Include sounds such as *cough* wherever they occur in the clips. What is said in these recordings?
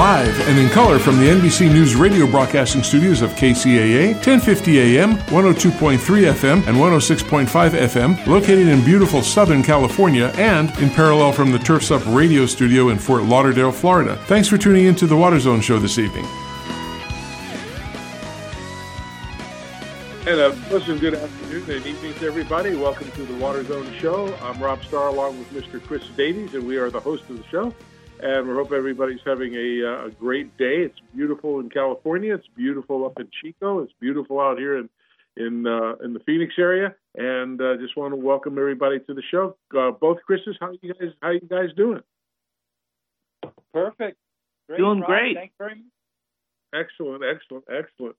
Live and in color from the NBC News radio broadcasting studios of KCAA, 1050 AM, 102.3 FM, and 106.5 FM, located in beautiful Southern California and in parallel from the Turfs Up radio studio in Fort Lauderdale, Florida. Thanks for tuning in to the Water Zone show this evening. And a pleasant good afternoon and evening to everybody. Welcome to the Water Zone show. I'm Rob Starr along with Mr. Chris Davies, and we are the host of the show and we hope everybody's having a, uh, a great day. It's beautiful in California. It's beautiful up in Chico. It's beautiful out here in in uh, in the Phoenix area, and uh, just want to welcome everybody to the show. Uh, both Chris's, how you guys how you guys doing? Perfect. Great, doing Rob. great. Thanks very much. Excellent, excellent, excellent.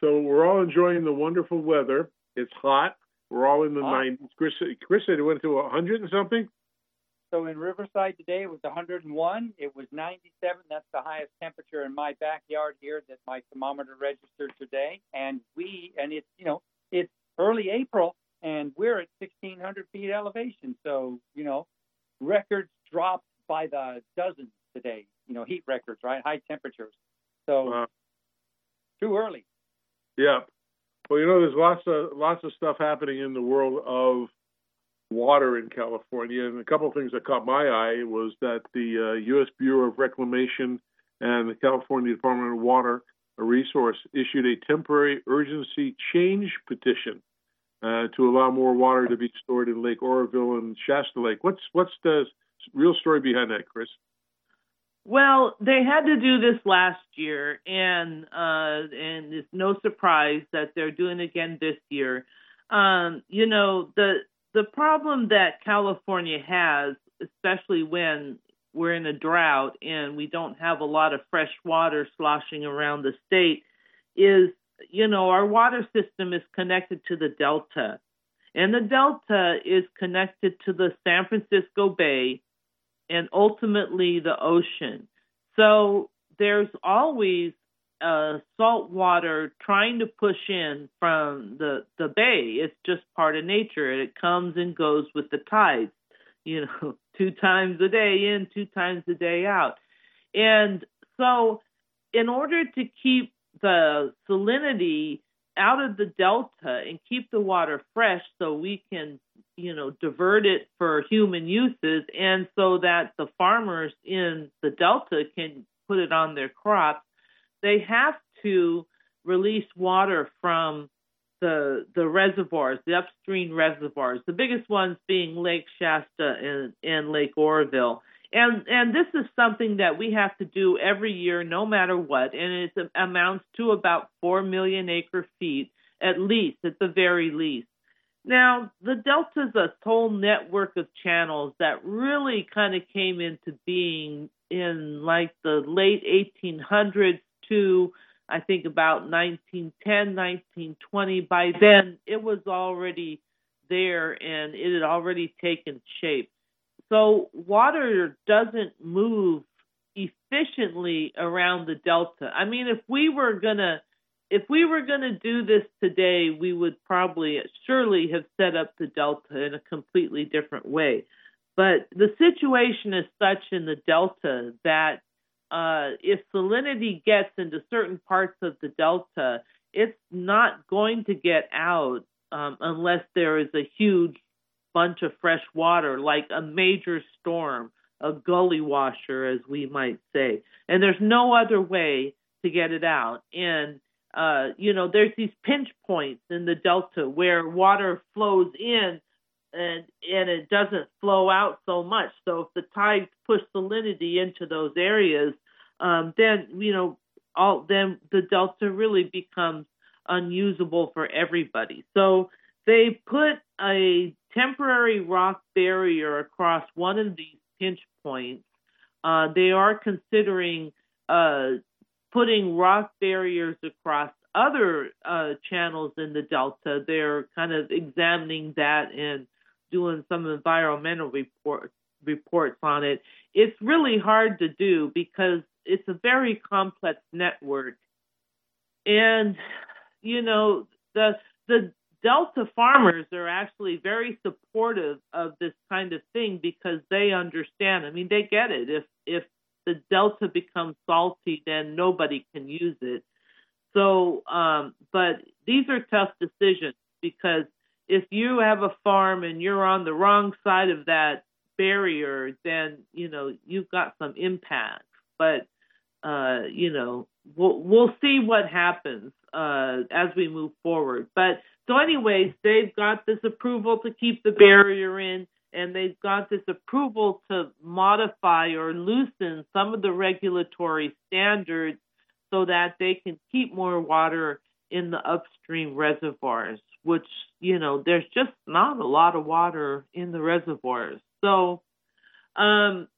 So we're all enjoying the wonderful weather. It's hot. We're all in the Hot. 90s. Chris, Chris said it went to 100 and something. So in Riverside today it was 101. It was 97. That's the highest temperature in my backyard here that my thermometer registered today. And we and it's you know it's early April and we're at 1600 feet elevation. So you know records dropped by the dozens today. You know heat records, right? High temperatures. So Wow. too early. Yeah. Well, you know, there's lots of lots of stuff happening in the world of water in California, and a couple of things that caught my eye was that the uh, U.S. Bureau of Reclamation and the California Department of Water Resource issued a temporary urgency change petition uh, to allow more water to be stored in Lake Oroville and Shasta Lake. What's what's the real story behind that, Chris? Well, they had to do this last year, and uh, and it's no surprise that they're doing it again this year. Um, you know, the the problem that California has, especially when we're in a drought and we don't have a lot of fresh water sloshing around the state, is you know our water system is connected to the delta, and the delta is connected to the San Francisco Bay and ultimately the ocean. So there's always uh, salt water trying to push in from the the bay. It's just part of nature. It comes and goes with the tides. *laughs* You know, two times a day in, two times a day out. And so, in order to keep the salinity out of the delta and keep the water fresh, so we can you know divert it for human uses and so that the farmers in the delta can put it on their crops they have to release water from the the reservoirs the upstream reservoirs the biggest ones being lake shasta and, and lake oroville. And and this is something that we have to do every year no matter what and it amounts to about 4 million acre feet at least at the very least. Now, the Delta is a whole network of channels that really kind of came into being in like the late 1800s to I think about 1910, 1920. By then, it was already there and it had already taken shape. So, water doesn't move efficiently around the delta. I mean, if we were going to if we were going to do this today, we would probably surely have set up the delta in a completely different way. But the situation is such in the delta that uh, if salinity gets into certain parts of the delta, it's not going to get out um, unless there is a huge bunch of fresh water, like a major storm, a gully washer, as we might say. And there's no other way to get it out. And uh, you know, there's these pinch points in the delta where water flows in and and it doesn't flow out so much. So if the tides push salinity into those areas, um, then you know, all then the delta really becomes unusable for everybody. So they put a temporary rock barrier across one of these pinch points. Uh, they are considering uh, putting rock barriers across other uh, channels in the delta. They're kind of examining that and doing some environmental report, reports on it. It's really hard to do because it's a very complex network, and you know the the Delta farmers are actually very supportive of this kind of thing because they understand. I mean, they get it. If if the delta becomes salty, then nobody can use it. So, um, but these are tough decisions because if you have a farm and you're on the wrong side of that barrier, then you know you've got some impact. But uh, you know, we'll we'll see what happens uh, as we move forward. But so, anyways, they've got this approval to keep the barrier in, and they've got this approval to modify or loosen some of the regulatory standards so that they can keep more water in the upstream reservoirs, which, you know, there's just not a lot of water in the reservoirs. So, um,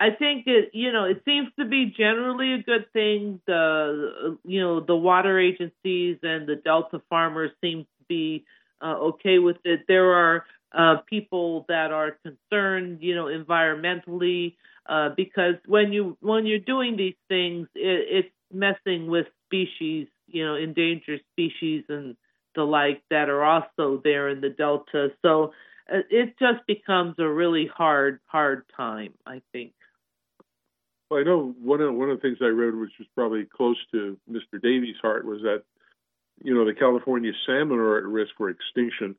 I think it, you know, it seems to be generally a good thing. The, you know, the water agencies and the Delta farmers seem to be uh, okay with it. There are uh, people that are concerned, you know, environmentally, uh, because when you when you're doing these things, it, it's messing with species, you know, endangered species and the like that are also there in the delta. So uh, it just becomes a really hard, hard time, I think. Well, I know one of one of the things I read, which was probably close to Mr. Davies' heart, was that you know the California salmon are at risk for extinction.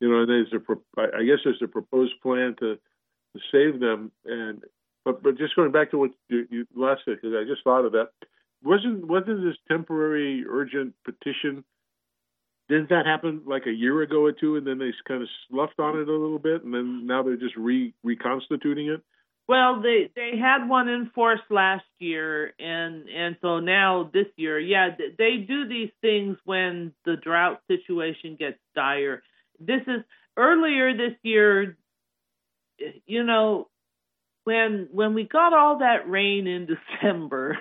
You know, and there's a I guess there's a proposed plan to to save them. And but but just going back to what you, you last said, because I just thought of that wasn't wasn't this temporary urgent petition didn't that happen like a year ago or two and then they kind of sloughed on it a little bit and then now they're just re reconstituting it well they they had one in force last year and and so now this year yeah they do these things when the drought situation gets dire this is earlier this year you know when when we got all that rain in *laughs* december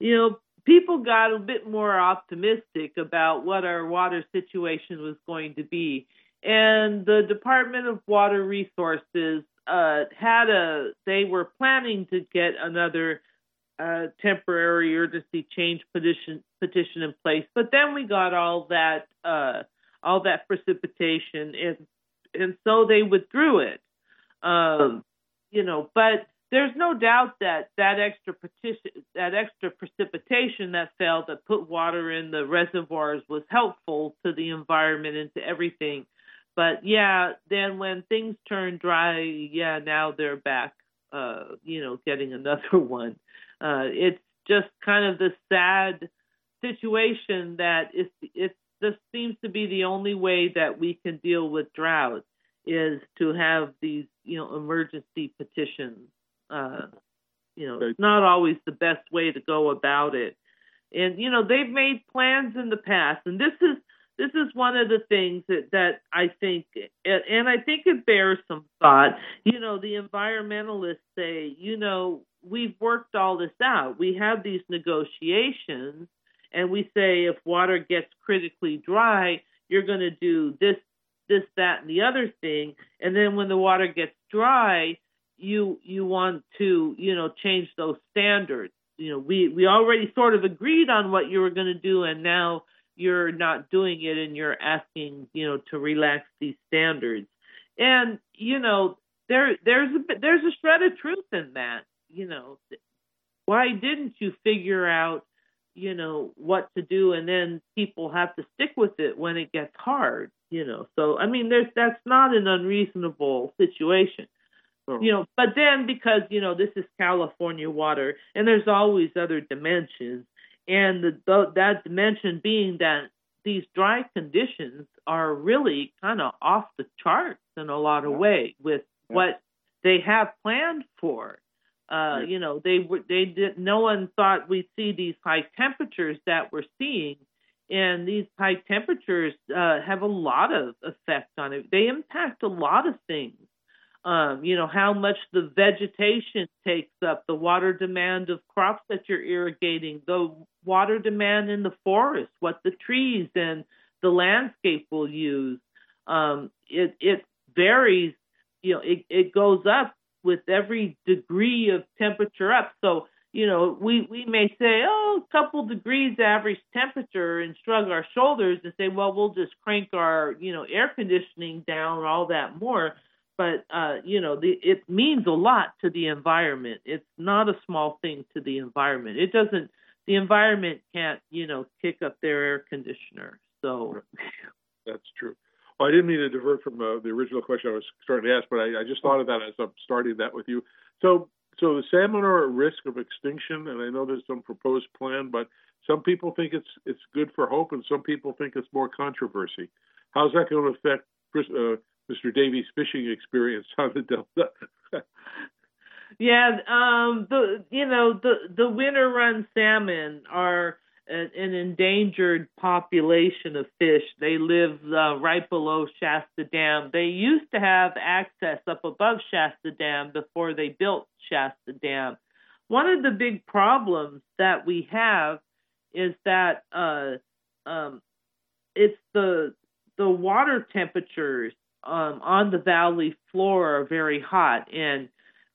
you know, people got a bit more optimistic about what our water situation was going to be. And the Department of Water Resources uh, had a, they were planning to get another uh, temporary urgency change petition petition in place, but then we got all that uh, all that precipitation, and and so they withdrew it. Um, you know, but there's no doubt that that extra petition, that extra precipitation that fell that put water in the reservoirs was helpful to the environment and to everything. But yeah, then when things turn dry, yeah, now they're back, uh, you know, getting another *laughs* one. Uh, it's just kind of the sad situation that it's it this seems to be the only way that we can deal with drought is to have these you know emergency petitions uh, you know, it's not always the best way to go about it. And you know, they've made plans in the past, and this is this is one of the things that that I think, and I think it bears some thought. You know, the environmentalists say, you know, we've worked all this out. We have these negotiations, and we say if water gets critically dry, you're going to do this, this, that, and the other thing. And then when the water gets dry, you you want to you know change those standards you know we we already sort of agreed on what you were going to do and now you're not doing it and you're asking you know to relax these standards. And you know there there's a there's a shred of truth in that you know. Why didn't you figure out you know what to do? And then people have to stick with it when it gets hard you know. So i mean there's that's not an unreasonable situation. You know, but then because you know this is California water, and there's always other dimensions, and the, the that dimension being that these dry conditions are really kind of off the charts in a lot of yeah. ways with yeah. what they have planned for. Uh, yeah. You know, they were they did. No one thought we'd see these high temperatures that we're seeing, and these high temperatures uh, have a lot of effect on it. They impact a lot of things um, you know, how much the vegetation takes up, the water demand of crops that you're irrigating, the water demand in the forest, what the trees and the landscape will use. Um, it, it varies, you know, it, it goes up with every degree of temperature up. So, you know, we, we may say, oh, a couple degrees average temperature and shrug our shoulders and say, well, we'll just crank our, you know, air conditioning down all that more but uh, you know, the, it means a lot to the environment. It's not a small thing to the environment. It doesn't. The environment can't, you know, kick up their air conditioner. So that's true. Well, I didn't mean to divert from uh, the original question I was starting to ask, but I, I just thought of that as I'm starting that with you. So, so the salmon are at risk of extinction, and I know there's some proposed plan, but some people think it's it's good for hope, and some people think it's more controversy. How's that going to affect uh, Mr. Davies' fishing experience on the Delta? *laughs* yeah, um, the you know the the winter run salmon are an, an endangered population of fish. They live uh, right below Shasta Dam. They used to have access up above Shasta Dam before they built Shasta Dam. One of the big problems that we have is that uh, um, it's the the water temperatures um, on the valley floor are very hot, and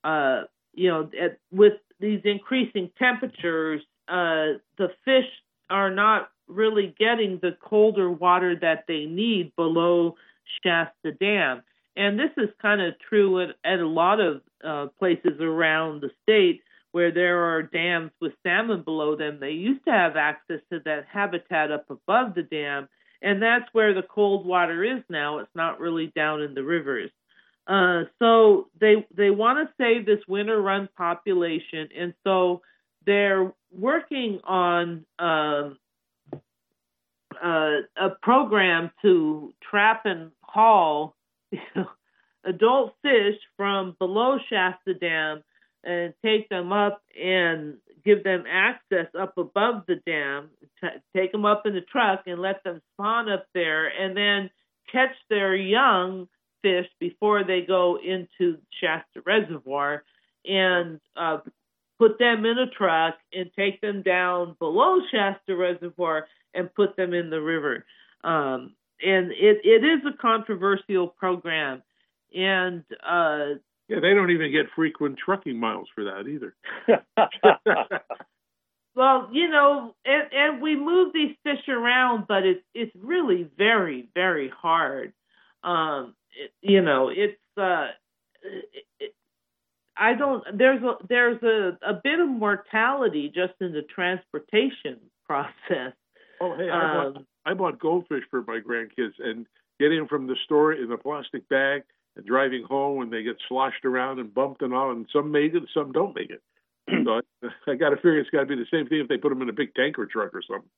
uh, you know, at, with these increasing temperatures, uh, the fish are not really getting the colder water that they need below Shasta Dam. And this is kind of true at, at a lot of uh, places around the state where there are dams with salmon below them. They used to have access to that habitat up above the dam, and that's where the cold water is now. It's not really down in the rivers. Uh, so they they want to save this winter run population, and so they're working on um, uh, a program to trap and haul *laughs* adult fish from below Shasta Dam and take them up and give them access up above the dam, t- take them up in the truck and let them spawn up there, and then catch their young fish before they go into Shasta Reservoir and uh, put them in a truck and take them down below Shasta Reservoir and put them in the river. Um, and it, it is a controversial program. And uh, yeah, they don't even get frequent trucking miles for that either. *laughs* *laughs* well, you know, and, and we move these fish around, but it's it's really very very hard. Um, it, you know, it's uh, it, it, I don't. There's a there's a, a bit of mortality just in the transportation *laughs* process. Oh, hey, I, um, bought, I bought goldfish for my grandkids, and getting them from the store in a plastic bag and driving home when they get sloshed around and bumped and all, and some make it, some don't make it. *clears throat* so I, I got to figure it's got to be the same thing if they put them in a big tanker truck or something.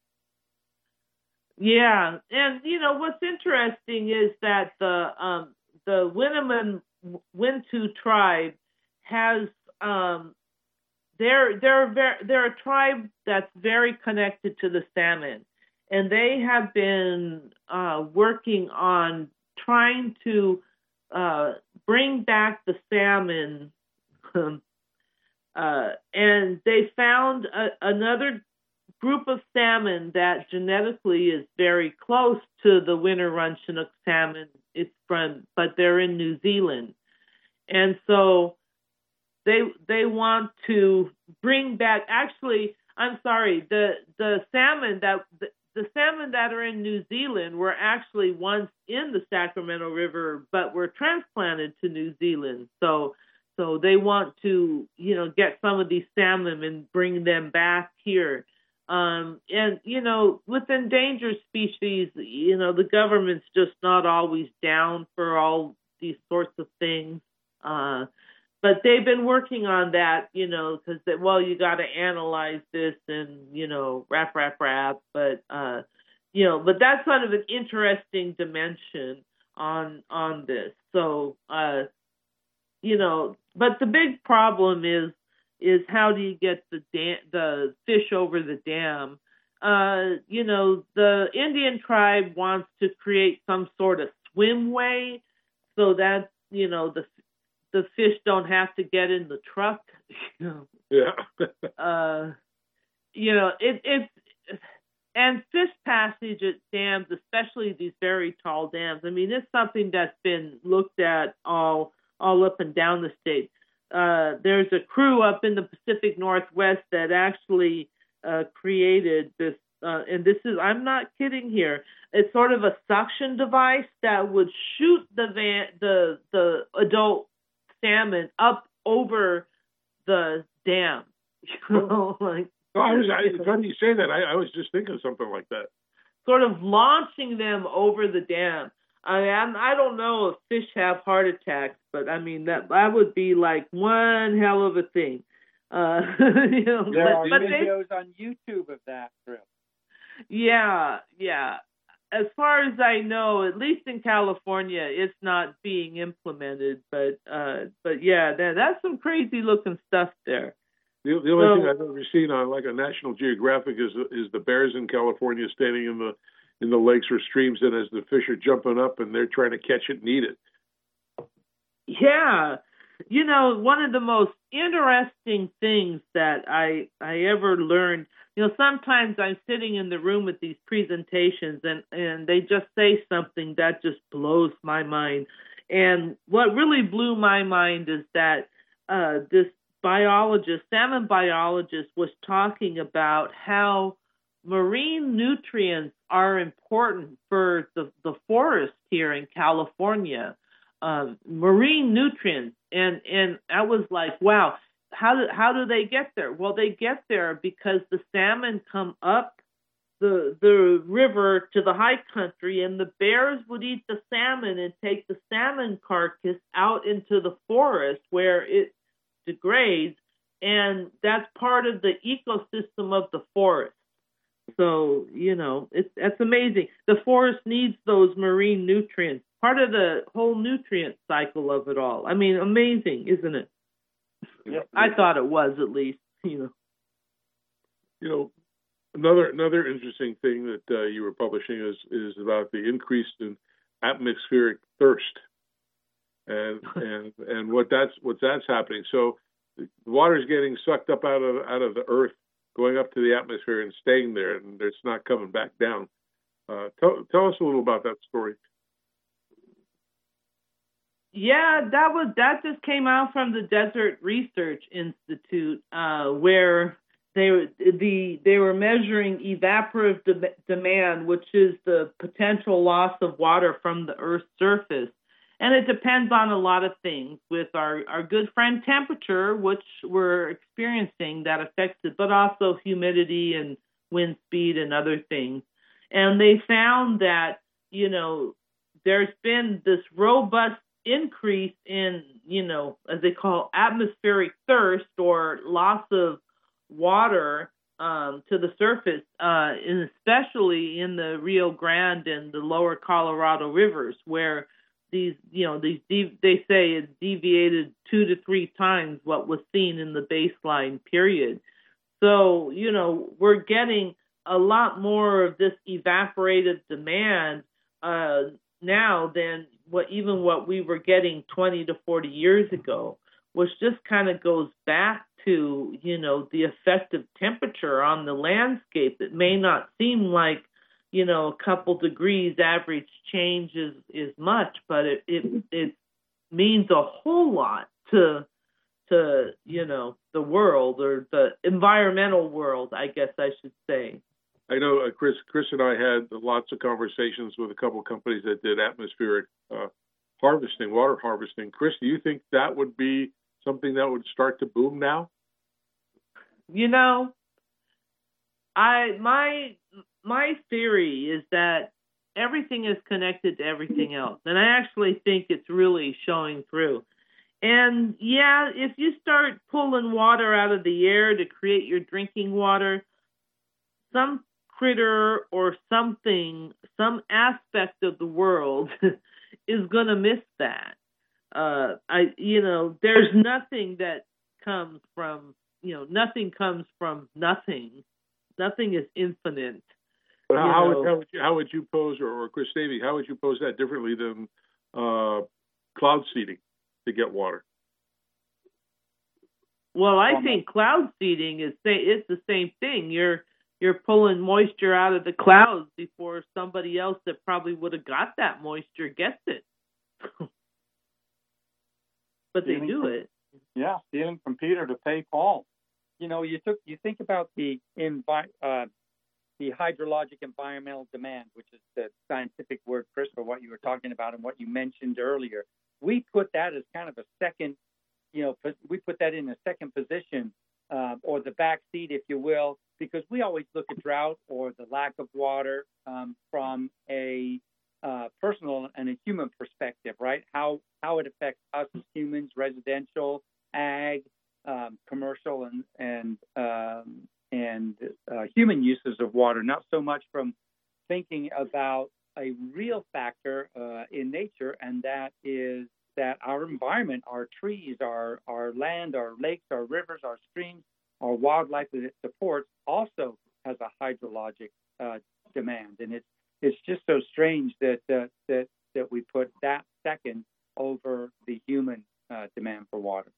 Yeah, and you know what's interesting is that the um, the Winnemem Wintu tribe has um, they're they're very, they're a tribe that's very connected to the salmon, and they have been uh, working on trying to uh, bring back the salmon. *laughs* uh, and they found a, another group of salmon that genetically is very close to the winter run Chinook salmon. It's from, but they're in New Zealand, and so they they want to bring back. Actually, I'm sorry, the the salmon that the, the salmon that are in New Zealand were actually once in the Sacramento River, but were transplanted to New Zealand. So so they want to you know get some of these salmon and bring them back here. Um, and you know, with endangered species, you know, the government's just not always down for all these sorts of things. Uh, but they've been working on that, you know, because well, you got to analyze this and you know, rap, rap, rap. But uh, you know, but that's kind of an interesting dimension on on this. So, uh, you know, but the big problem is is how do you get the dam, the fish over the dam? Uh, you know, the Indian tribe wants to create some sort of swimway so that you know the the fish don't have to get in the truck. You *laughs* know. Yeah. *laughs* uh, you know, it it's and fish passage at dams, especially these very tall dams. I mean, it's something that's been looked at all all up and down the state. Uh, there's a crew up in the Pacific Northwest that actually uh, created this uh, and this is I'm not kidding here. It's sort of a suction device that would shoot the van the the adult salmon up over the dam. *laughs* You know, like no, I was I, funny you say that. I, I was just thinking something like that. Sort of launching them over the dam. I mean, I'm, I don't know if fish have heart attacks, but I mean that that would be like one hell of a thing. Uh, *laughs* you know, there but, are but videos they, on YouTube of that, Chris. Yeah, yeah. As far as I know, at least in California, it's not being implemented. But uh, but yeah, that, that's some crazy looking stuff there. The, the only so, thing I've ever seen on like a National Geographic is is the bears in California standing in the in the lakes or streams, and as the fish are jumping up and they're trying to catch it and eat it. Yeah, you know, one of the most interesting things that I I ever learned, you know, sometimes I'm sitting in the room with these presentations and and they just say something that just blows my mind. And what really blew my mind is that uh, this biologist, salmon biologist, was talking about how marine nutrients are important for the, the forest here in California. Um, marine nutrients, and and I was like, wow, how do how do they get there? Well, they get there because the salmon come up the the river to the high country, and the bears would eat the salmon and take the salmon carcass out into the forest where it degrades, and that's part of the ecosystem of the forest. So you know, it's that's amazing. The forest needs those marine nutrients, part of the whole nutrient cycle of it all. I mean, amazing, isn't it? Yep. I thought it was at least. You know. You know, another another interesting thing that uh, you were publishing is is about the increase in atmospheric thirst, and *laughs* and and what that's what that's happening. So the water is getting sucked up out of out of the earth going up to the atmosphere and staying there, and it's not coming back down. Uh, tell, tell us a little about that story. Yeah, that was that just came out from the Desert Research Institute, uh, where they the they were measuring evaporative de- demand, which is the potential loss of water from the Earth's surface, and it depends on a lot of things with our, our good friend temperature, which we're experiencing that affects it, but also humidity and wind speed and other things. And they found that, you know, there's been this robust increase in, you know, as they call atmospheric thirst or loss of water um, to the surface, uh, and especially in the Rio Grande and the lower Colorado rivers, where these you know these they say it deviated two to three times what was seen in the baseline period. So you know we're getting a lot more of this evaporative demand uh, now than what even what we were getting 20 to 40 years ago which just kind of goes back to you know the effective temperature on the landscape. It may not seem like you know, a couple degrees average change is, is much, but it, it it means a whole lot to to you know the world or the environmental world, I guess I should say. I know uh, Chris. Chris and I had lots of conversations with a couple of companies that did atmospheric uh, harvesting, water harvesting. Chris, do you think that would be something that would start to boom now? You know, I my my theory is that everything is connected to everything else. And I actually think it's really showing through. And yeah, if you start pulling water out of the air to create your drinking water, some critter or something, some aspect of the world *laughs* is going to miss that. Uh, I, you know, there's nothing that comes from, you know, nothing comes from nothing. Nothing is infinite. But how, how, would, how, would you, how would you pose, or, or Chris Davey, how would you pose that differently than uh, cloud seeding to get water? Well, I think cloud seeding is it's the same thing. You're you're pulling moisture out of the clouds before somebody else that probably would have got that moisture gets it. *laughs* but they do from, it. Yeah, stealing from Peter to pay Paul. You know, you took you think about the envi- uh, the hydrologic environmental demand, which is the scientific word, Chris, for what you were talking about and what you mentioned earlier. We put that as kind of a second, you know, we put that in a second position uh, or the back seat, if you will, because we always look at drought or the lack of water um, from a uh, personal and a human perspective, right? How how it affects us as humans, residential, ag, um, commercial, and and um, and uh, human uses of water. Not so much from thinking about a real factor uh, in nature, and that is that our environment, our trees, our our land, our lakes, our rivers, our streams, our wildlife that it supports, also has a hydrologic uh, demand, and it's it's just so strange that uh, that that we put that second over the human uh, demand for water.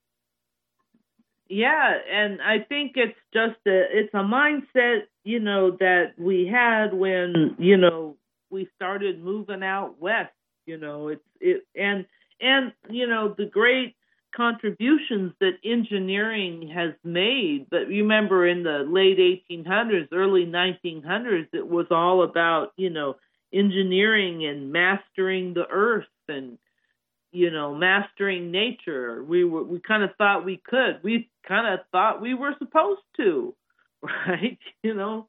Yeah, and I think it's just a it's a mindset, you know, that we had when, you know, we started moving out west, you know, it's it and and you know, the great contributions that engineering has made. But remember, in the late 1800s, early 1900s, it was all about you know engineering and mastering the earth and you know mastering nature. We were we kind of thought we could. We kind of thought we were supposed to, *laughs* right? You know,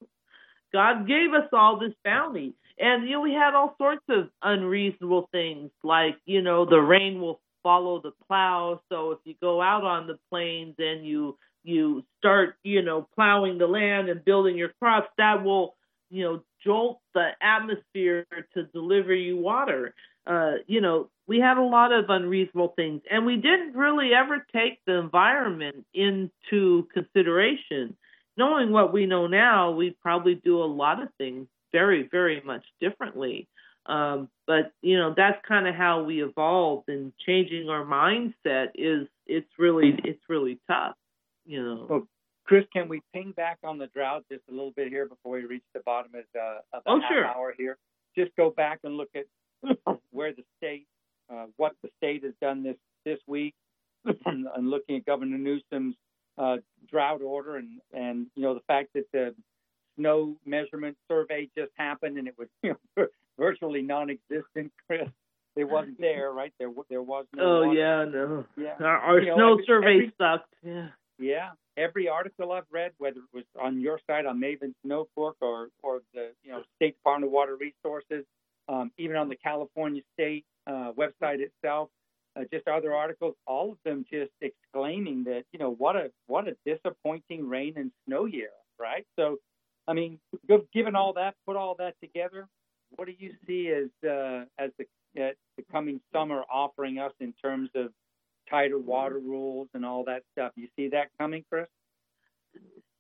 God gave us all this bounty. And you know, we had all sorts of unreasonable things like, you know, the rain will follow the plow. So if you go out on the plains and you you start, you know, plowing the land and building your crops, that will, you know, jolt the atmosphere to deliver you water. Uh, you know, we had a lot of unreasonable things, and we didn't really ever take the environment into consideration. Knowing what we know now, we'd probably do a lot of things very, very much differently. Um, but you know that's kind of how we evolved and changing our mindset is it's really it's really tough you know well, chris can we ping back on the drought just a little bit here before we reach the bottom of, uh, of the oh, half sure. hour here just go back and look at *laughs* where the state uh, what the state has done this this week *clears throat* and looking at governor newsom's uh, drought order and and you know the fact that the snow measurement survey just happened and it was *laughs* you know virtually non-existent, Chris. It wasn't there, right? There, there was no. Oh water. yeah, no. Yeah. Our, our snow know, every, survey every, sucked. Yeah. Yeah. Every article I've read, whether it was on your site on Maven's Notebook or or the you know State Department of Water Resources, um, even on the California State uh, website itself, uh, just other articles, all of them just exclaiming that you know what a what a disappointing rain and snow year, right? So, I mean, given all that, put all that together, what do you see as uh, as the the coming summer offering us in terms of tighter water rules and all that stuff? You see that coming, Chris?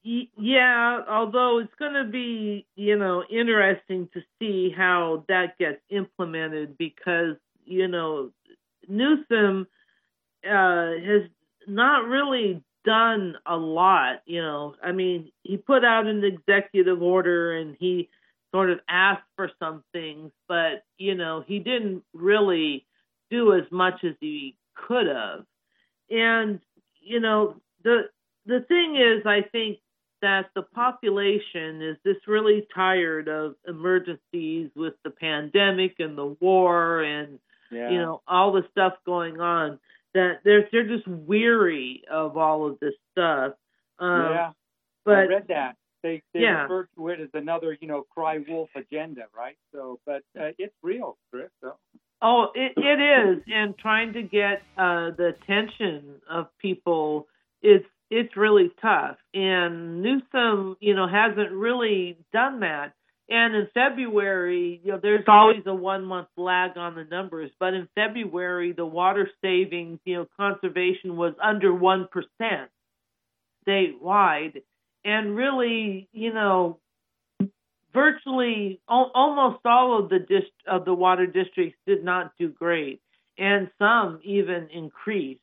Yeah, although it's going to be, you know, interesting to see how that gets implemented because, you know, Newsom uh, has not really done a lot. You know, I mean, he put out an executive order and he sort of asked for some things, but you know, he didn't really do as much as he could have. And you know, the the thing is, I think that the population is just really tired of emergencies with the pandemic and the war and yeah. you know all the stuff going on that they're they're just weary of all of this stuff. Um, yeah, but I read that. They they yeah. refer to it as another, you know, cry wolf agenda, right? So, but uh, it's real, Chris. So. Oh, it, it is, and trying to get uh, the attention of people is it's really tough. And Newsom, you know, hasn't really done that. And in February, you know, there's always a one month lag on the numbers, but in February, the water savings, you know, conservation was under one percent statewide and really, you know, virtually al- almost all of the dist- of the water districts did not do great, and some even increased.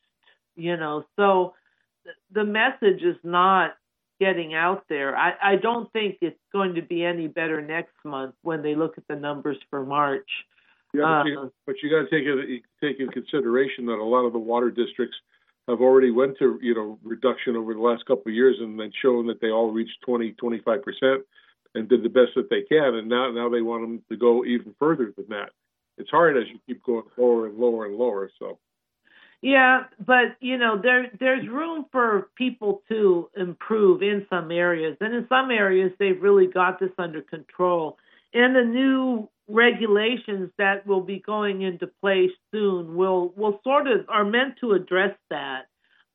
You know, so th- the message is not getting out there. I, I don't think it's going to be any better next month when they look at the numbers for March. Yeah, but, you, Uh, but you got to take it, take in consideration that a lot of the water districts have already went to you know reduction over the last couple of years and then shown that they all reached 20 25 percent and did the best that they can. And now now they want them to go even further than that. It's hard as you keep going lower and lower and lower. So. Yeah, but you know there there's room for people to improve in some areas, and in some areas they've really got this under control. And the new regulations that will be going into place soon will will sort of are meant to address that.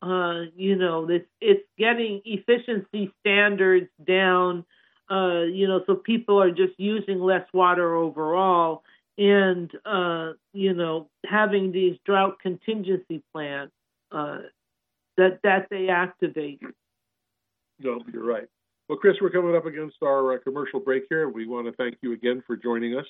Uh, you know, this it's getting efficiency standards down. Uh, you know, so people are just using less water overall, and uh, you know, having these drought contingency plans uh, that that they activate. No, you're right. Well, Chris, we're coming up against our uh, commercial break here. We want to thank you again for joining us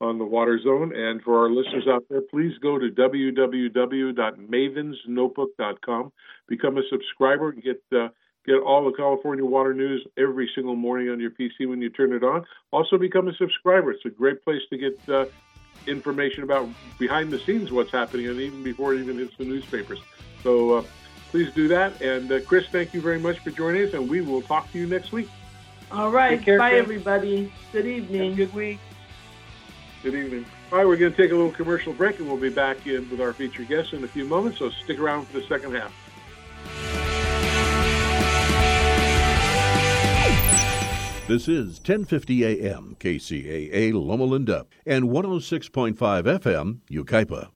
on the Water Zone. And for our listeners out there, please go to www.mavensnotebook.com, become a subscriber, and get uh, get all the California water news every single morning on your PC when you turn it on. Also, become a subscriber. It's a great place to get uh, information about behind the scenes what's happening, and even before it even hits the newspapers. So. Uh, please do that. And uh, Chris, thank you very much for joining us, and we will talk to you next week. All right. Care, Bye, Chris. everybody. Good evening. good week. Good evening. All right, we're going to take a little commercial break, and we'll be back in with our featured guest in a few moments. So stick around for the second half. This is 1050 AM KCAA Loma Linda and 106.5 FM Yucaipa.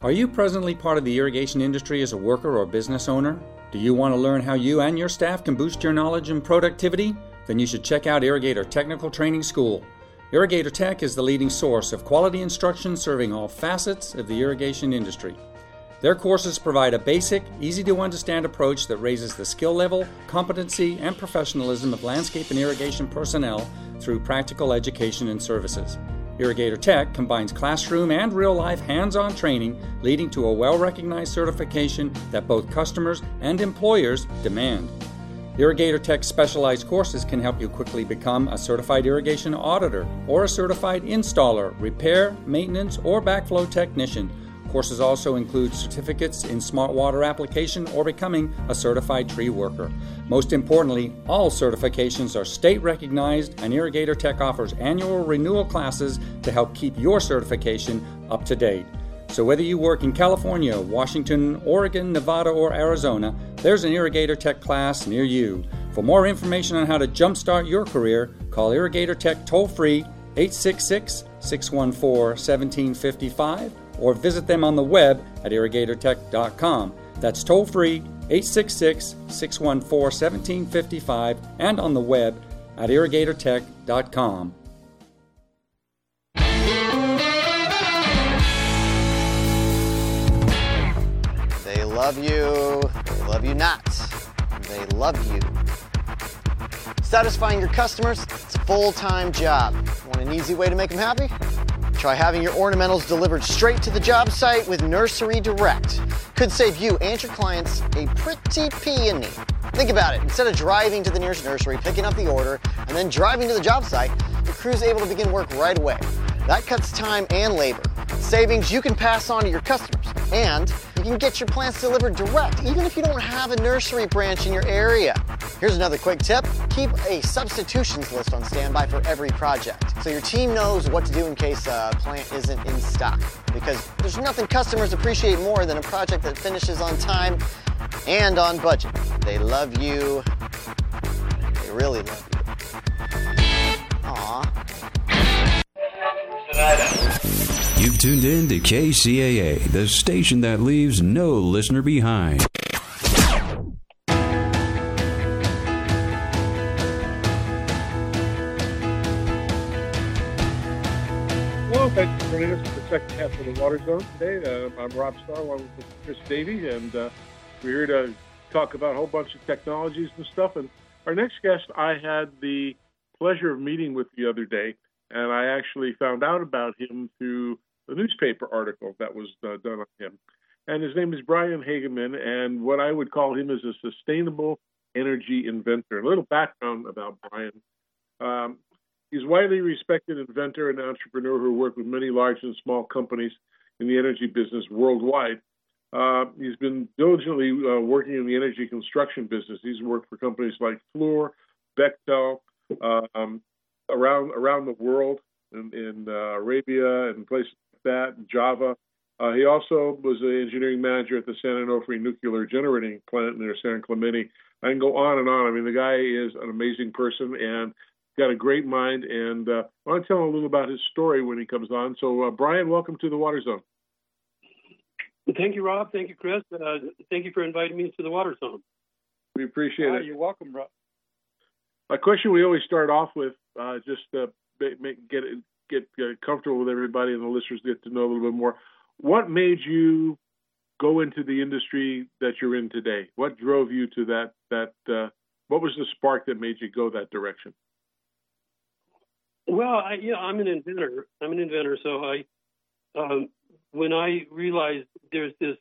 Are you presently part of the irrigation industry as a worker or business owner? Do you want to learn how you and your staff can boost your knowledge and productivity? Then you should check out Irrigator Technical Training School. Irrigator Tech is the leading source of quality instruction serving all facets of the irrigation industry. Their courses provide a basic, easy to understand approach that raises the skill level, competency, and professionalism of landscape and irrigation personnel through practical education and services. Irrigator Tech combines classroom and real life hands on training, leading to a well recognized certification that both customers and employers demand. Irrigator Tech specialized courses can help you quickly become a certified irrigation auditor or a certified installer, repair, maintenance, or backflow technician Courses also include certificates in smart water application or becoming a certified tree worker. Most importantly, all certifications are state recognized, and Irrigator Tech offers annual renewal classes to help keep your certification up to date. So, whether you work in California, Washington, Oregon, Nevada, or Arizona, there's an Irrigator Tech class near you. For more information on how to jumpstart your career, call Irrigator Tech toll free 866 614 1755 or visit them on the web at irrigatortech.com. That's toll free 866 614 1755 and on the web at irrigatortech.com. They love you, they love you not. They love you. Satisfying your customers, it's a full time job. Want an easy way to make them happy? Try having your ornamentals delivered straight to the job site with Nursery Direct. Could save you and your clients a pretty peony. Think about it. Instead of driving to the nearest nursery, picking up the order, and then driving to the job site, the crew's able to begin work right away. That cuts time and labor. Savings you can pass on to your customers. And you can get your plants delivered direct, even if you don't have a nursery branch in your area. Here's another quick tip. Keep a substitutions list on standby for every project, so your team knows what to do in case a plant isn't in stock. Because there's nothing customers appreciate more than a project that finishes on time and on budget. They love you. They really love you. Aww. Tuned in to KCAA, the station that leaves no listener behind. Well, thanks for joining us for the second half of the Water Zone today. Uh, I'm Rob Starr, along with Chris Davey, and uh, we're here to talk about a whole bunch of technologies and stuff. And our next guest, I had the pleasure of meeting with the other day, and I actually found out about him through the newspaper article that was uh, done on him. And his name is Brian Hagerman, and what I would call him is a sustainable energy inventor. A little background about Brian. Um, he's a widely respected inventor and entrepreneur who worked with many large and small companies in the energy business worldwide. Uh, he's been diligently uh, working in the energy construction business. He's worked for companies like Fluor, Bechtel, um, around around the world, in, in uh, Arabia and places that, Java. Uh, he also was an engineering manager at the San Onofre nuclear generating plant near San Clemente. I can go on and on. I mean, the guy is an amazing person and got a great mind. And uh, I want to tell him a little about his story when he comes on. So, uh, Brian, welcome to the Water Zone. Thank you, Rob. Thank you, Chris. Uh, thank you for inviting me to the Water Zone. We appreciate Oh, it. you're welcome, Rob. A question we always start off with, uh, just to make, make, get get comfortable with everybody and the listeners get to know a little bit more. What made you go into the industry that you're in today? What drove you to that? That uh, what was the spark that made you go that direction? Well, I, yeah, I'm an inventor. I'm an inventor, so I, um, when I realized there's this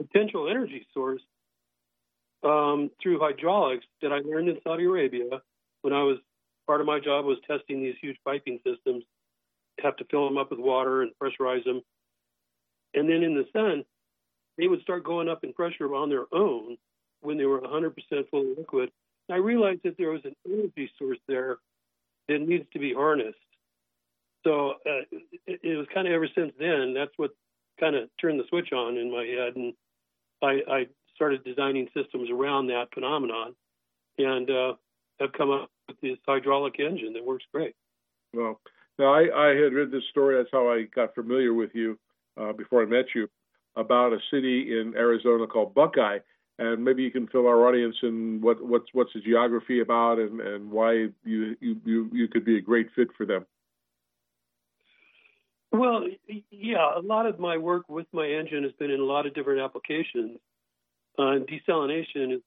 potential energy source um, through hydraulics that I learned in Saudi Arabia when I was part of my job was testing these huge piping systems, have to fill them up with water and pressurize them, and then in the sun, they would start going up in pressure on their own when they were 100% full of liquid. And I realized that there was an energy source there that needs to be harnessed. So uh, it, it was kind of ever since then, that's what kind of turned the switch on in my head. And I, I started designing systems around that phenomenon and uh, have come up with this hydraulic engine that works great. Well, now I, I had read this story. That's how I got familiar with you uh, before I met you about a city in Arizona called Buckeye. And maybe you can fill our audience in what what's what's the geography about and, and why you, you you you could be a great fit for them. Well, yeah, a lot of my work with my engine has been in a lot of different applications. Uh, desalination is,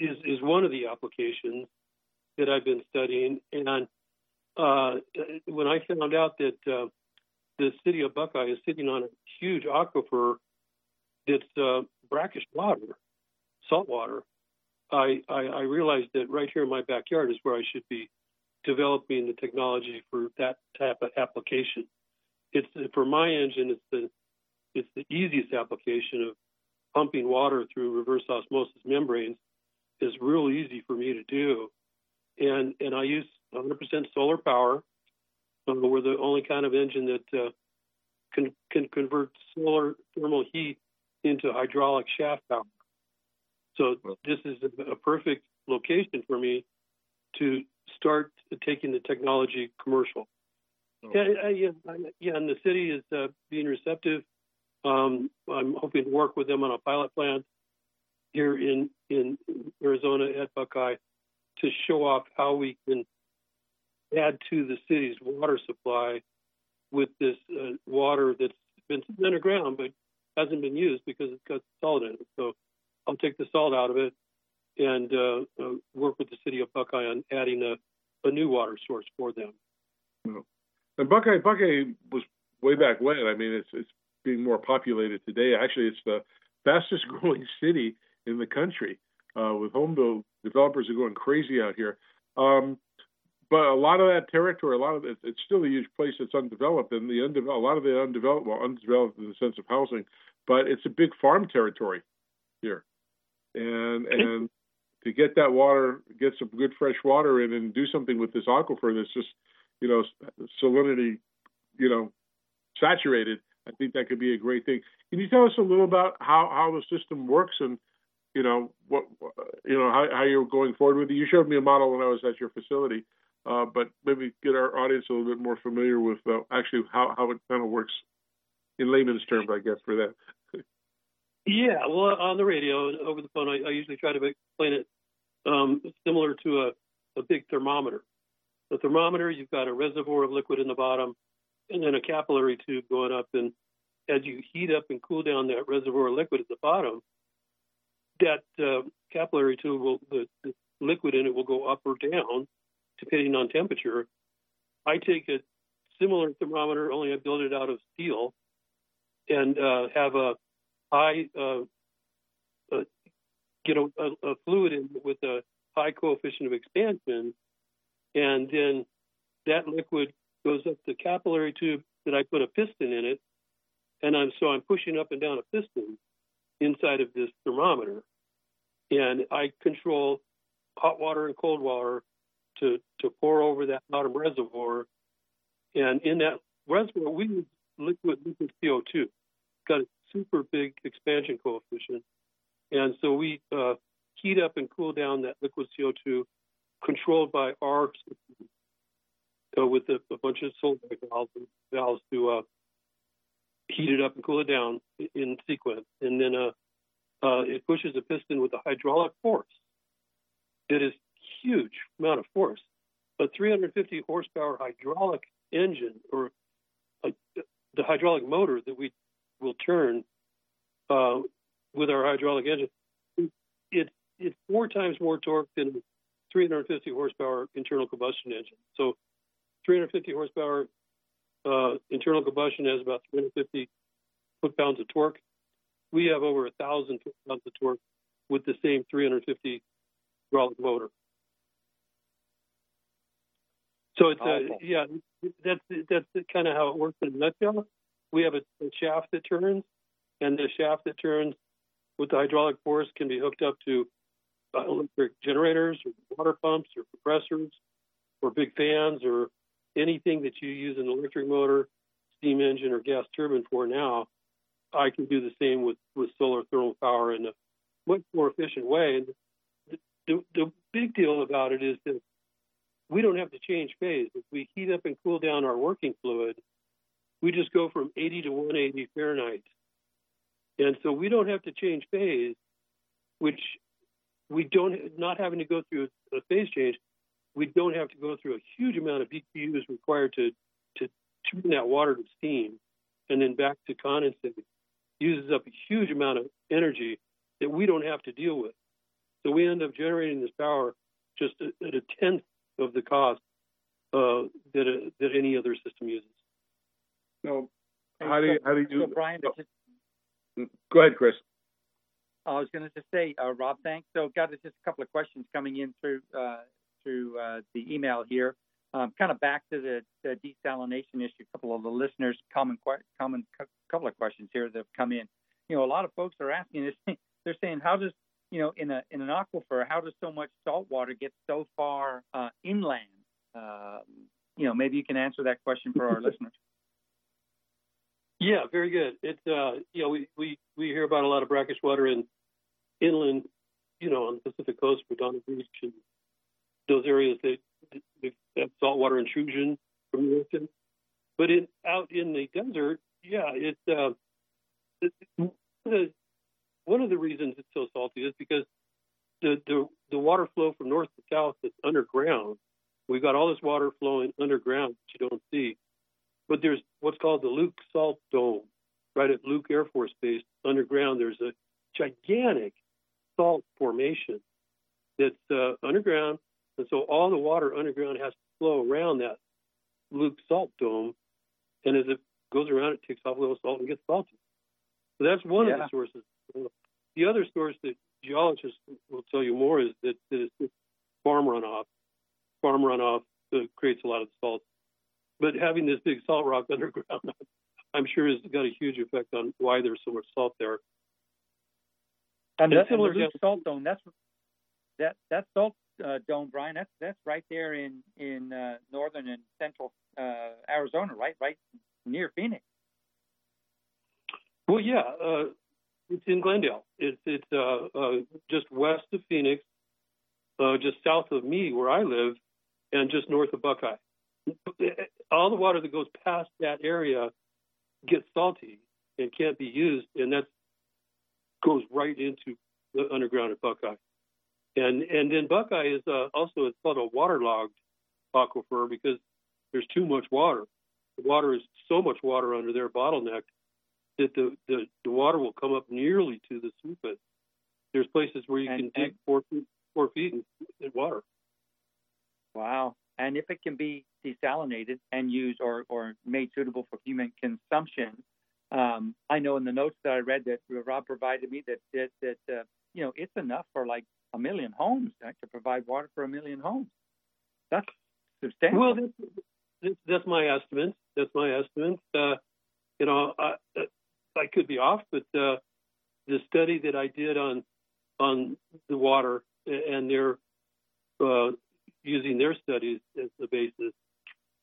is is one of the applications that I've been studying, and uh, when I found out that uh, the city of Buckeye is sitting on a huge aquifer that's uh, brackish water, salt water, I, I, I realized that right here in my backyard is where I should be developing the technology for that type of application. It's for my engine. It's the it's the easiest application of pumping water through reverse osmosis membranes is real easy for me to do, and and I use 100% solar power. Uh, we're the only kind of engine that uh, can can convert solar thermal heat into hydraulic shaft power. So this is a, a perfect location for me to start taking the technology commercial. Yeah, I, yeah, I, yeah, and the city is uh, being receptive. Um, I'm hoping to work with them on a pilot plant here in in Arizona at Buckeye to show off how we can add to the city's water supply with this uh, water that's been underground but hasn't been used because it's got salt in it. So I'll take the salt out of it and uh, uh, work with the city of Buckeye on adding a, a new water source for them. And Buckeye Buckeye was way back when. I mean, it's it's being more populated today. Actually, it's the fastest *laughs* growing city in the country. Uh, with home build developers are going crazy out here. Um, but a lot of that territory, a lot of it, it's still a huge place that's undeveloped, and the undeveloped, a lot of the undeveloped, well, undeveloped in the sense of housing, but it's a big farm territory here, and and to get that water, get some good fresh water in, and do something with this aquifer that's just, you know, salinity, you know, saturated. I think that could be a great thing. Can you tell us a little about how how the system works and you know what you know how, how you're going forward with it. You showed me a model when I was at your facility, uh, but maybe get our audience a little bit more familiar with uh, actually how how it kind of works in layman's terms, I guess, for that. Yeah, well, on the radio over the phone, I, I usually try to explain it um, similar to a, a big thermometer. The thermometer, you've got a reservoir of liquid in the bottom, and then a capillary tube going up. And as you heat up and cool down that reservoir of liquid at the bottom, that uh, capillary tube will the, the liquid in it will go up or down depending on temperature. I take a similar thermometer, only I build it out of steel, and uh, have a high uh, uh, get a, a, a, fluid in with a high coefficient of expansion, and then that liquid goes up the capillary tube that I put a piston in it, and I'm so I'm pushing up and down a piston inside of this thermometer, and I control hot water and cold water to to pour over that bottom reservoir, and in that reservoir we use liquid liquid CO2. It's got a super big expansion coefficient, and so we uh, heat up and cool down that liquid CO2 controlled by our system uh, with a, a, bunch of solenoid valves, valves to uh, heat it up and cool it down in sequence. And then uh, uh, it pushes a piston with a hydraulic force that is huge amount of force. A 350 horsepower hydraulic engine or a, the hydraulic motor that we will turn uh, with our hydraulic engine, it, it's four times more torque than 350 horsepower internal combustion engine. So 350 horsepower uh, internal combustion has about 350 foot pounds of torque. We have over a thousand foot pounds of torque with the same 350 hydraulic motor. So it's uh, yeah, that's that's kind of how it works in a nutshell. We have a, a shaft that turns, and the shaft that turns with the hydraulic force can be hooked up to uh, electric generators or water pumps or compressors or big fans or anything that you use an electric motor, steam engine, or gas turbine for now. I can do the same with, with solar thermal power in a much more efficient way. And the, the, the big deal about it is that we don't have to change phase. If we heat up and cool down our working fluid, we just go from 80 to 180 Fahrenheit. And so we don't have to change phase, which we don't, not having to go through a phase change, we don't have to go through a huge amount of BTUs required to, to turn that water to steam and then back to condensate. Uses up a huge amount of energy that we don't have to deal with. So we end up generating this power just at a tenth of the cost uh, that a, that any other system uses. So, how do you, how do you? So Brian, oh. go ahead, Chris. I was going to just say, uh, Rob, thanks. So, got just a couple of questions coming in through uh, through uh, the email here. Um, kind of back to the, the, desalination issue. A couple of the listeners, common, common, couple of questions here that have come in. You know, a lot of folks are asking this. *laughs* They're saying, how does you know, in a in an aquifer, how does so much salt water get so far uh, inland? Uh, you know, maybe you can answer that question for our *laughs* listeners. Yeah, very good. It's uh, you know, we, we we hear about a lot of brackish water in inland, you know, on the Pacific coast, Redondo Beach, and those areas that, that have saltwater intrusion from the ocean. But in out in the desert, yeah, it's uh, the one of the reasons it's so salty is because the, the, the water flow from north to south is underground. We've got all this water flowing underground that you don't see. But there's what's called the Luke Salt Dome, right at Luke Air Force Base. Underground, there's a gigantic salt formation that's uh, underground. And so all the water underground has to flow around that Luke Salt Dome. And as it goes around, it takes off a little salt and gets salty. So that's one yeah. of the sources the other source that geologists will tell you more is that, that it's farm runoff. Farm runoff uh, creates a lot of salt. But having this big salt rock *laughs* underground, I'm sure has got a huge effect on why there's so much salt there. And, and similar and the salt dome, that's that that salt uh, dome, Brian. That's that's right there in in uh, northern and central uh, Arizona, right, right near Phoenix. Well, yeah, uh, it's in Glendale. It's it's uh, uh, just west of Phoenix, uh, just south of me where I live, and just north of Buckeye. All the water that goes past that area gets salty and can't be used, and that goes right into the underground at Buckeye. And and then Buckeye is uh, also it's called a waterlogged aquifer because there's too much water. The water is so much water under there bottlenecked that the, the, the water will come up nearly to the surface. There's places where you and, can dig four feet, four feet in, in water. Wow. And if it can be desalinated and used or, or made suitable for human consumption, um, I know in the notes that I read that Rob provided me that that, that uh, you know it's enough for like a million homes right, to provide water for a million homes. That's substantial. Well, that's, that's my estimate. That's my estimate. Uh, you know, uh, I could be off, but uh, the study that I did on on the water and their uh, using their studies as the basis,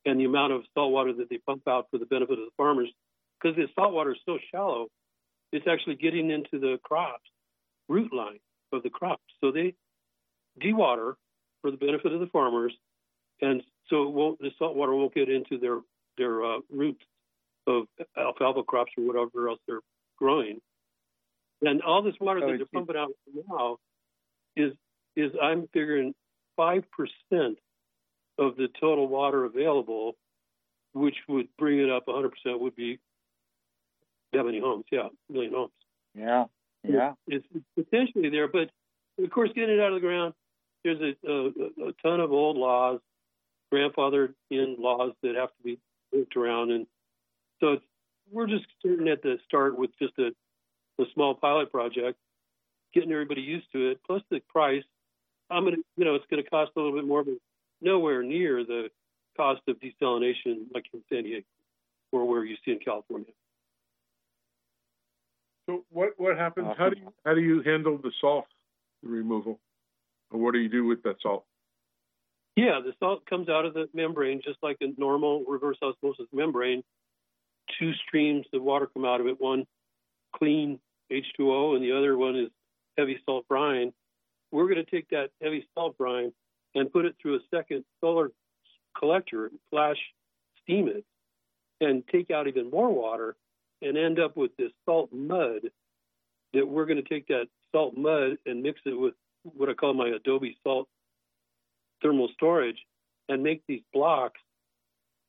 and the amount of salt water that they pump out for the benefit of the farmers, because the salt water is so shallow, it's actually getting into the crops root line of the crops. So they dewater for the benefit of the farmers, and so it won't, the salt water won't get into their their uh, roots of alfalfa crops or whatever else they're growing. And all this water that they're pumping out now is is I'm figuring five percent of the total water available, which would bring it up 100 percent would be that many homes, yeah, million homes. Yeah, yeah. It's, it's potentially there, but of course, getting it out of the ground, there's a, a, a ton of old laws, grandfathered in laws that have to be moved around, and so we're just starting at the start with just a, a small pilot project, getting everybody used to it. Plus the price, I'm gonna, you know, it's going to cost a little bit more, but nowhere near the cost of desalination like in San Diego or where you see in California. So what what happens? How do you how do you handle the salt removal, or what do you do with that salt? Yeah, the salt comes out of the membrane just like a normal reverse osmosis membrane. Two streams of water come out of it. One clean H2O, and the other one is heavy salt brine. We're going to take that heavy salt brine and put it through a second solar collector, flash steam it, and take out even more water and end up with this salt mud that we're going to take that salt mud and mix it with what I call my Adobe salt thermal storage and make these blocks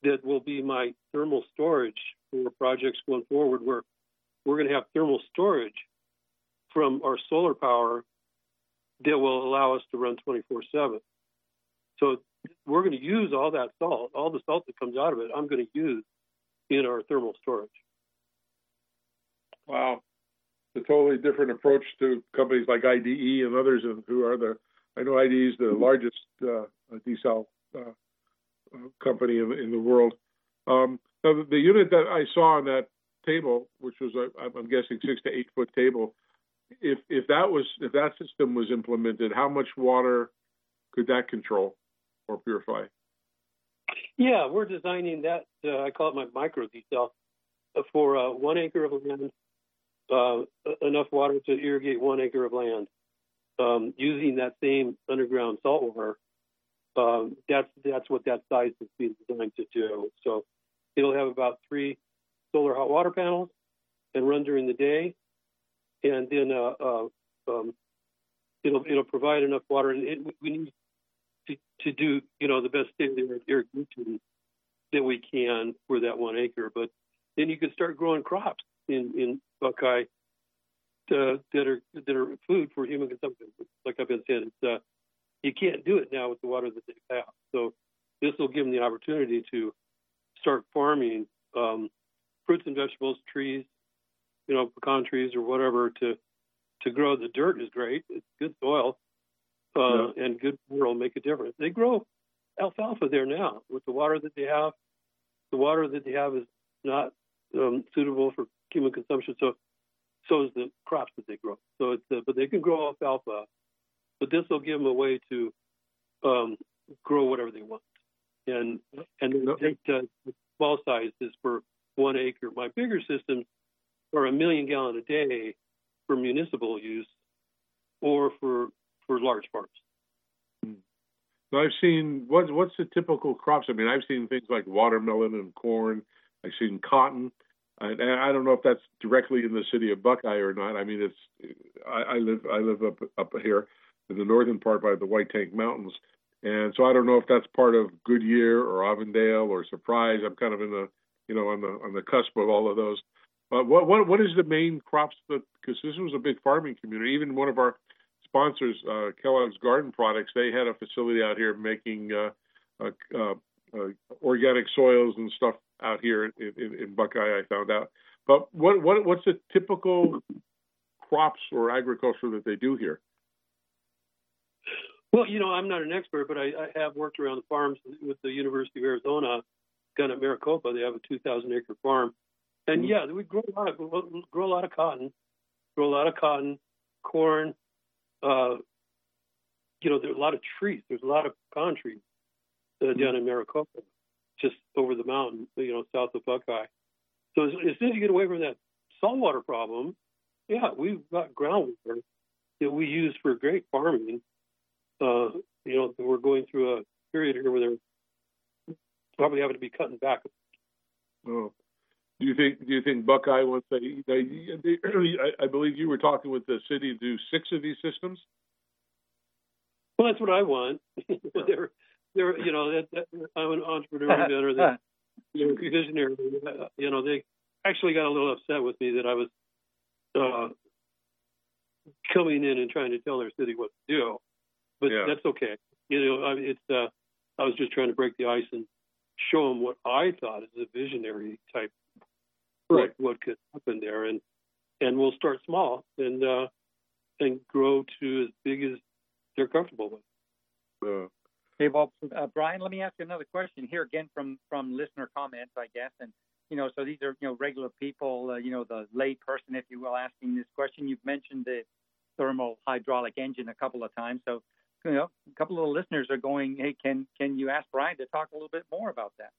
that will be my thermal storage for projects going forward where we're going to have thermal storage from our solar power that will allow us to run 24 7. So we're going to use all that salt, all the salt that comes out of it, I'm going to use in our thermal storage. Wow, it's a totally different approach to companies like IDE and others who are the. I know IDE is the largest uh, desal uh, uh, company in, in, the world. Um, now, the, the, unit that I saw on that table, which was a, I'm guessing six to eight foot table, if if that was if that system was implemented, how much water could that control or purify? Yeah, we're designing that. Uh, I call it my micro desal for uh, one acre of land uh, enough water to irrigate one acre of land um, using that same underground salt water. Um, that's that's what that size is being designed to do. So it'll have about three solar hot water panels and run during the day, and then uh, uh, um, it'll it'll provide enough water. And it, we need to, to do you know the best state of the art irrigation that we can for that one acre. But then you can start growing crops in in Buckeye uh, that are that are food for human consumption. Like I've been saying, it's, uh, you can't do it now with the water that they have. So this will give them the opportunity to start farming um, fruits and vegetables, trees, you know, pecan trees or whatever to to grow. The dirt is great; it's good soil, uh, yeah. and good water will make a difference. They grow alfalfa there now with the water that they have. The water that they have is not um, suitable for human consumption. So, so is the crops that they grow. So it's, uh, but they can grow alfalfa, but this will give them a way to um, grow whatever they want. And and it, uh, the small size is for one acre. My bigger systems are a million gallon a day for municipal use or for for large farms. Hmm. I've seen what what's the typical crops? I mean, I've seen things like watermelon and corn. I've seen cotton. And I don't know if that's directly in the city of Buckeye or not. I mean, it's I, I live I live up up here in the northern part by the White Tank Mountains, and so I don't know if that's part of Goodyear or Avondale or Surprise. I'm kind of in the you know on the on the cusp of all of those. But what what what is the main crops that because this was a big farming community. Even one of our sponsors, uh, Kellogg's Garden Products, they had a facility out here making uh, uh, uh, uh organic soils and stuff out here in, in, Buckeye. I found out. But what what what's the typical crops or agriculture that they do here? Well, you know, I'm not an expert, but I, I have worked around the farms with the University of Arizona, down at Maricopa. They have a 2,000 acre farm, And yeah, we grow a lot of grow a lot of cotton, grow a lot of cotton, corn. Uh, you know, there's a lot of trees. There's a lot of pine trees uh, mm-hmm. down in Maricopa, just over the mountain, you know, south of Buckeye. So as, as soon as you get away from that saltwater problem, yeah, we've got groundwater that we use for great farming. Uh, you know, we're going through a period here where they're probably having to be cutting back. Oh. Do you think? Do you think Buckeye once they, they, they *clears throat* I, I believe you were talking with the city to do six of these systems? Well, that's what I want. *laughs* they're, they're, you know, that, that, I'm an entrepreneur inventor, *laughs* you know, visionary. You know, they actually got a little upset with me that I was uh, coming in and trying to tell their city what to do, but yeah. that's okay. You know, I it's. Uh, I was just trying to break the ice and show them what I thought is a visionary type right. what what could happen there, and and we'll start small and uh, and grow to as big as they're comfortable with. Uh, hey, well, uh, Brian, let me ask you another question here again from from listener comments, I guess, and you know, so these are you know regular people, uh, you know, the lay person, if you will, asking this question. You've mentioned the thermal hydraulic engine a couple of times, so you know, a couple of the listeners are going, hey, can can you ask Brian to talk a little bit more about that?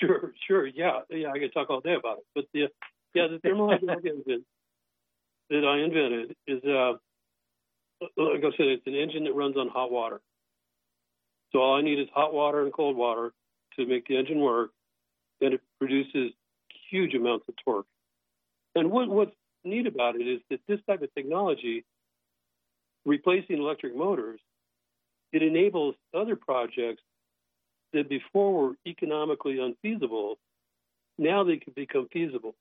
Sure, sure, yeah, yeah, I could talk all day about it. But the yeah, the thermal hydraulic *laughs* engine that I invented is, uh, like I said, it's an engine that runs on hot water. So all I need is hot water and cold water to make the engine work, and it produces huge amounts of torque. And what, what's neat about it is that this type of technology, replacing electric motors, it enables other projects that before were economically unfeasible, now they can become feasible.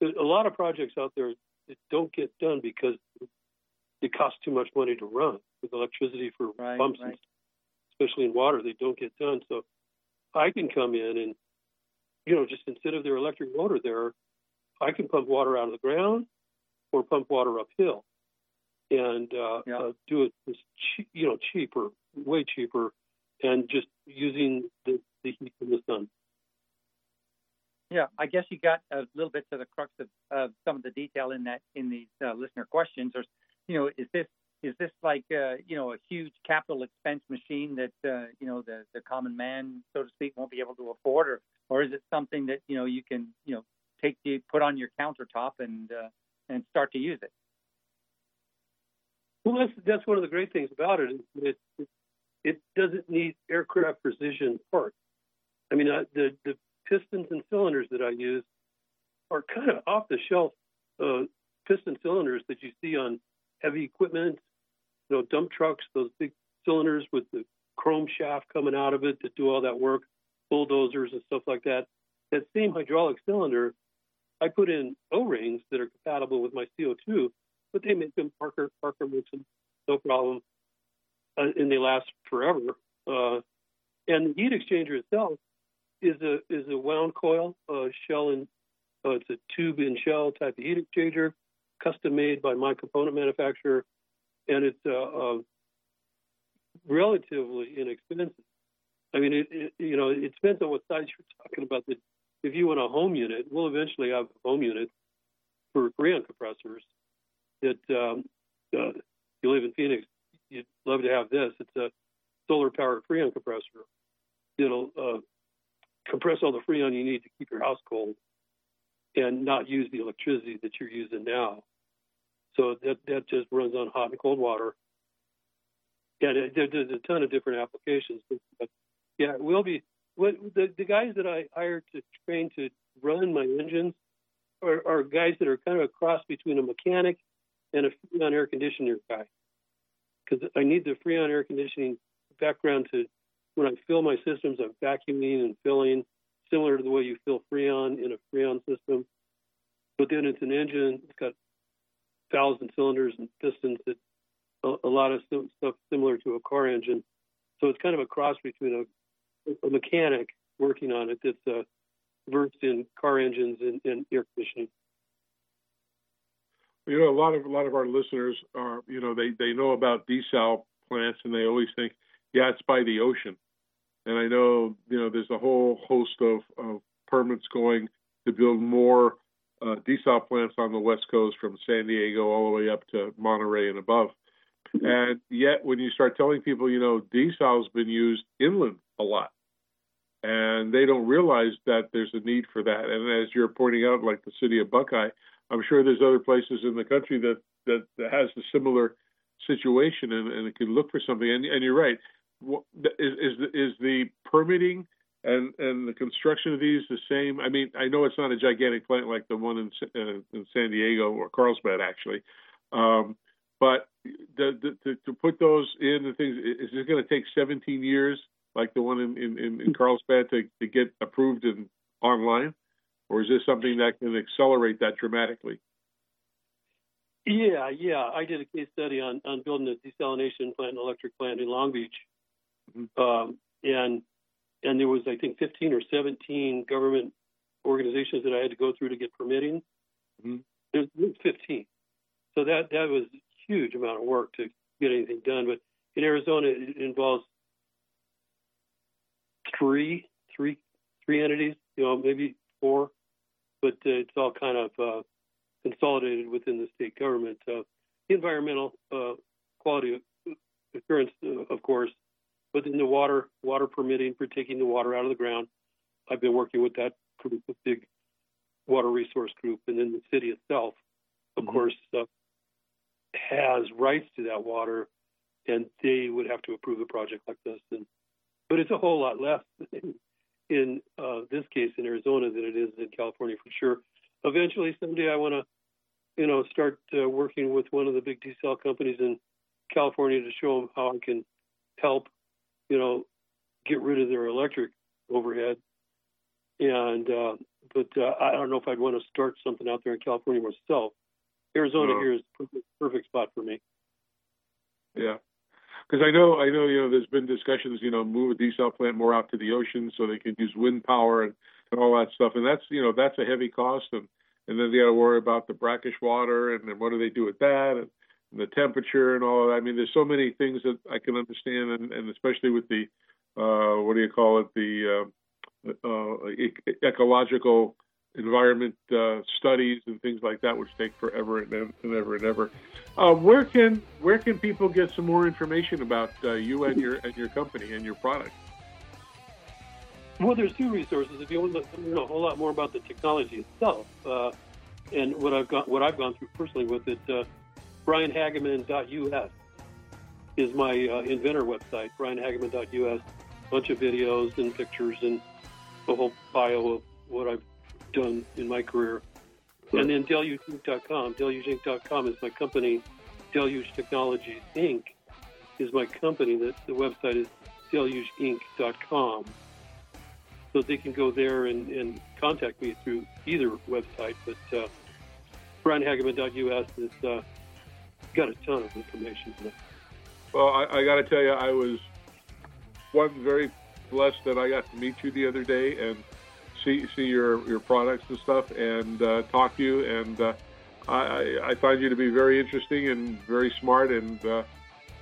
There's a lot of projects out there that don't get done because it costs too much money to run with electricity for right, pumps, right. especially in water. They don't get done. So I can come in and, you know, just instead of their electric motor there, I can pump water out of the ground or pump water uphill and uh, yeah. uh, do it, cheap, you know, cheaper, way cheaper and just using the, the heat from the sun. Yeah, I guess you got a little bit to the crux of, of some of the detail in that in these uh, listener questions. Or, you know, is this is this like uh, you know a huge capital expense machine that uh, you know the the common man, so to speak, won't be able to afford, or or is it something that you know you can you know take the put on your countertop and uh, and start to use it? Well, that's that's one of the great things about it. It, it, it doesn't need aircraft precision parts. I mean, uh, the the pistons and cylinders that I use are kind of off the shelf uh, piston cylinders that you see on heavy equipment, you know, dump trucks, those big cylinders with the chrome shaft coming out of it to do all that work, bulldozers and stuff like that. That same hydraulic cylinder, I put in O-rings that are compatible with my CO2, but they make them Parker Parker makes them no problem uh, and they last forever. Uh, and the heat exchanger itself is a is a wound coil uh, shell and uh, it's a tube in shell type of heat exchanger, custom made by my component manufacturer, and it's uh, uh, relatively inexpensive. I mean, it, it, you know it depends on what size you're talking about. If you want a home unit, we'll eventually have home unit for Freon compressors. That um, uh, you live in Phoenix, you'd love to have this. It's a solar powered freon compressor. It'll uh, compress all the freon you need to keep your house cold and not use the electricity that you're using now. So that that just runs on hot and cold water. Yeah, there, there's a ton of different applications. But yeah, we'll be what the, the guys that I hired to train to run my engines are, are guys that are kind of a cross between a mechanic and a freon air conditioner guy because I need the Freon air conditioning background to when I fill my systems, I'm vacuuming and filling, similar to the way you fill Freon in a Freon system. But then it's an engine. It's got valves and cylinders and pistons that a, lot of stuff similar to a car engine. So it's kind of a cross between a, a mechanic working on it that's uh, versed in car engines and, and air conditioning you know, a lot of a lot of our listeners are, you know, they they know about desal plants and they always think, yeah, it's by the ocean. And I know, you know, there's a whole host of, of permits going to build more uh, desal plants on the West Coast from San Diego all the way up to Monterey and above. And yet, when you start telling people, you know, desal's been used inland a lot, and they don't realize that there's a need for that. And as you're pointing out, like the city of Buckeye, I'm sure there's other places in the country that that, that has a similar situation, and, and it can look for something. And, and you're right. Is is is the permitting and and the construction of these the same? I mean, I know it's not a gigantic plant like the one in uh, in San Diego or Carlsbad actually, um, but the, the, to, to put those in the things is it going to take 17 years like the one in in, in Carlsbad to, to get approved and online, or is this something that can accelerate that dramatically? Yeah, yeah. I did a case study on on building a desalination plant, an electric plant in Long Beach, mm-hmm. um, and and there was I think 15 or 17 government organizations that I had to go through to get permitting. Mm-hmm. There was 15, so that that was a huge amount of work to get anything done. But in Arizona, it involves three, three, three entities. You know, maybe four, but uh, it's all kind of uh, consolidated within the state government. Uh, environmental uh, quality assurance, uh, of course, but within the water water permitting for taking the water out of the ground. I've been working with that group, a big water resource group, and then the city itself, of mm-hmm. course, uh, has rights to that water, and they would have to approve a project like this. And but it's a whole lot less in, *laughs* in uh, this case in Arizona than it is in California for sure eventually someday I want to, you know, start uh, working with one of the big desal companies in California to show them how I can help, you know, get rid of their electric overhead. And uh, but uh, I don't know if I'd want to start something out there in California myself. Arizona no. here is perfect, perfect spot for me. Yeah, because I know I know you know there's been discussions you know move a desal plant more out to the ocean so they can use wind power and and all that stuff. And that's you know that's a heavy cost, and and then they got to worry about the brackish water, and then what do they do with that, and, and the temperature, and all of that. I mean, there's so many things that I can understand, and, and especially with the what do you call it, the uh, uh, ecological environment uh, studies and things like that, which take forever and, ever and ever. Uh, where can where can people get some more information about uh, you and your and your company and your product? Well, there's two resources. If you want to know a whole lot more about the technology itself, uh, and what I've got, what I've gone through personally with it, uh, BrianHagerman.us is my uh, inventor website. BrianHagerman.us, bunch of videos and pictures and a whole bio of what I've done in my career. And then DelugeInc.com. DelugeInc.com is my company. Deluge Technologies Inc. is my company. That the website is DelugeInc.com so they can go there and, and contact me through either website. But uh, BrianHagerman.us has uh, got a ton of information. Well, I, I got to tell you, I was one very blessed that I got to meet you the other day and see see your your products and stuff and uh, talk to you. And uh, I, I find you to be very interesting and very smart. And uh,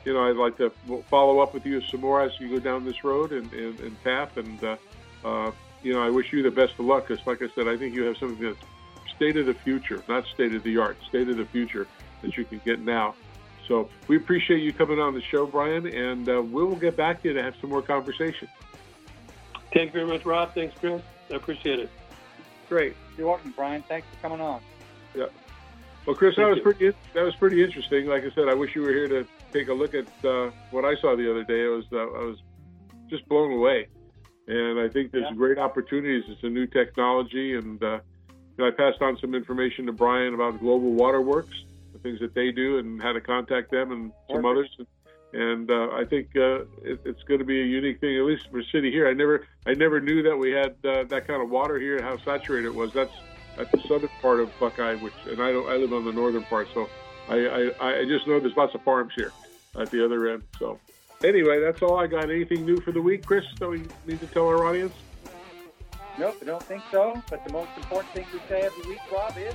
you know, I'd like to follow up with you some more as you go down this road and and, and and. Uh, uh, you know, I wish you the best of luck because, like I said, I think you have something that's state of the future, not state of the art, state of the future that you can get now. So we appreciate you coming on the show, Brian, and uh, we will get back to you to have some more conversation. Thank you very much, Rob. Thanks, Chris. I appreciate it. Great. You're welcome, Brian. Thanks for coming on. Yeah. Well, Chris, Thank that was you. pretty. That was pretty interesting. Like I said, I wish you were here to take a look at uh, what I saw the other day. I was uh, I was just blown away. And I think there's yeah. great opportunities. It's a new technology, and uh, you know, I passed on some information to Brian about Global Waterworks, the things that they do, and how to contact them, and some others. And uh, I think uh, it, it's going to be a unique thing, at least for city here. I never, I never knew that we had uh, that kind of water here and how saturated it was. That's that's the southern part of Buckeye, which, and I don't, I live on the northern part, so I, I, I just know there's lots of farms here at the other end. So Anyway, that's all I got. Anything new for the week, Chris, that we need to tell our audience? Nope, I don't think so. But the most important thing we say every week, Rob, is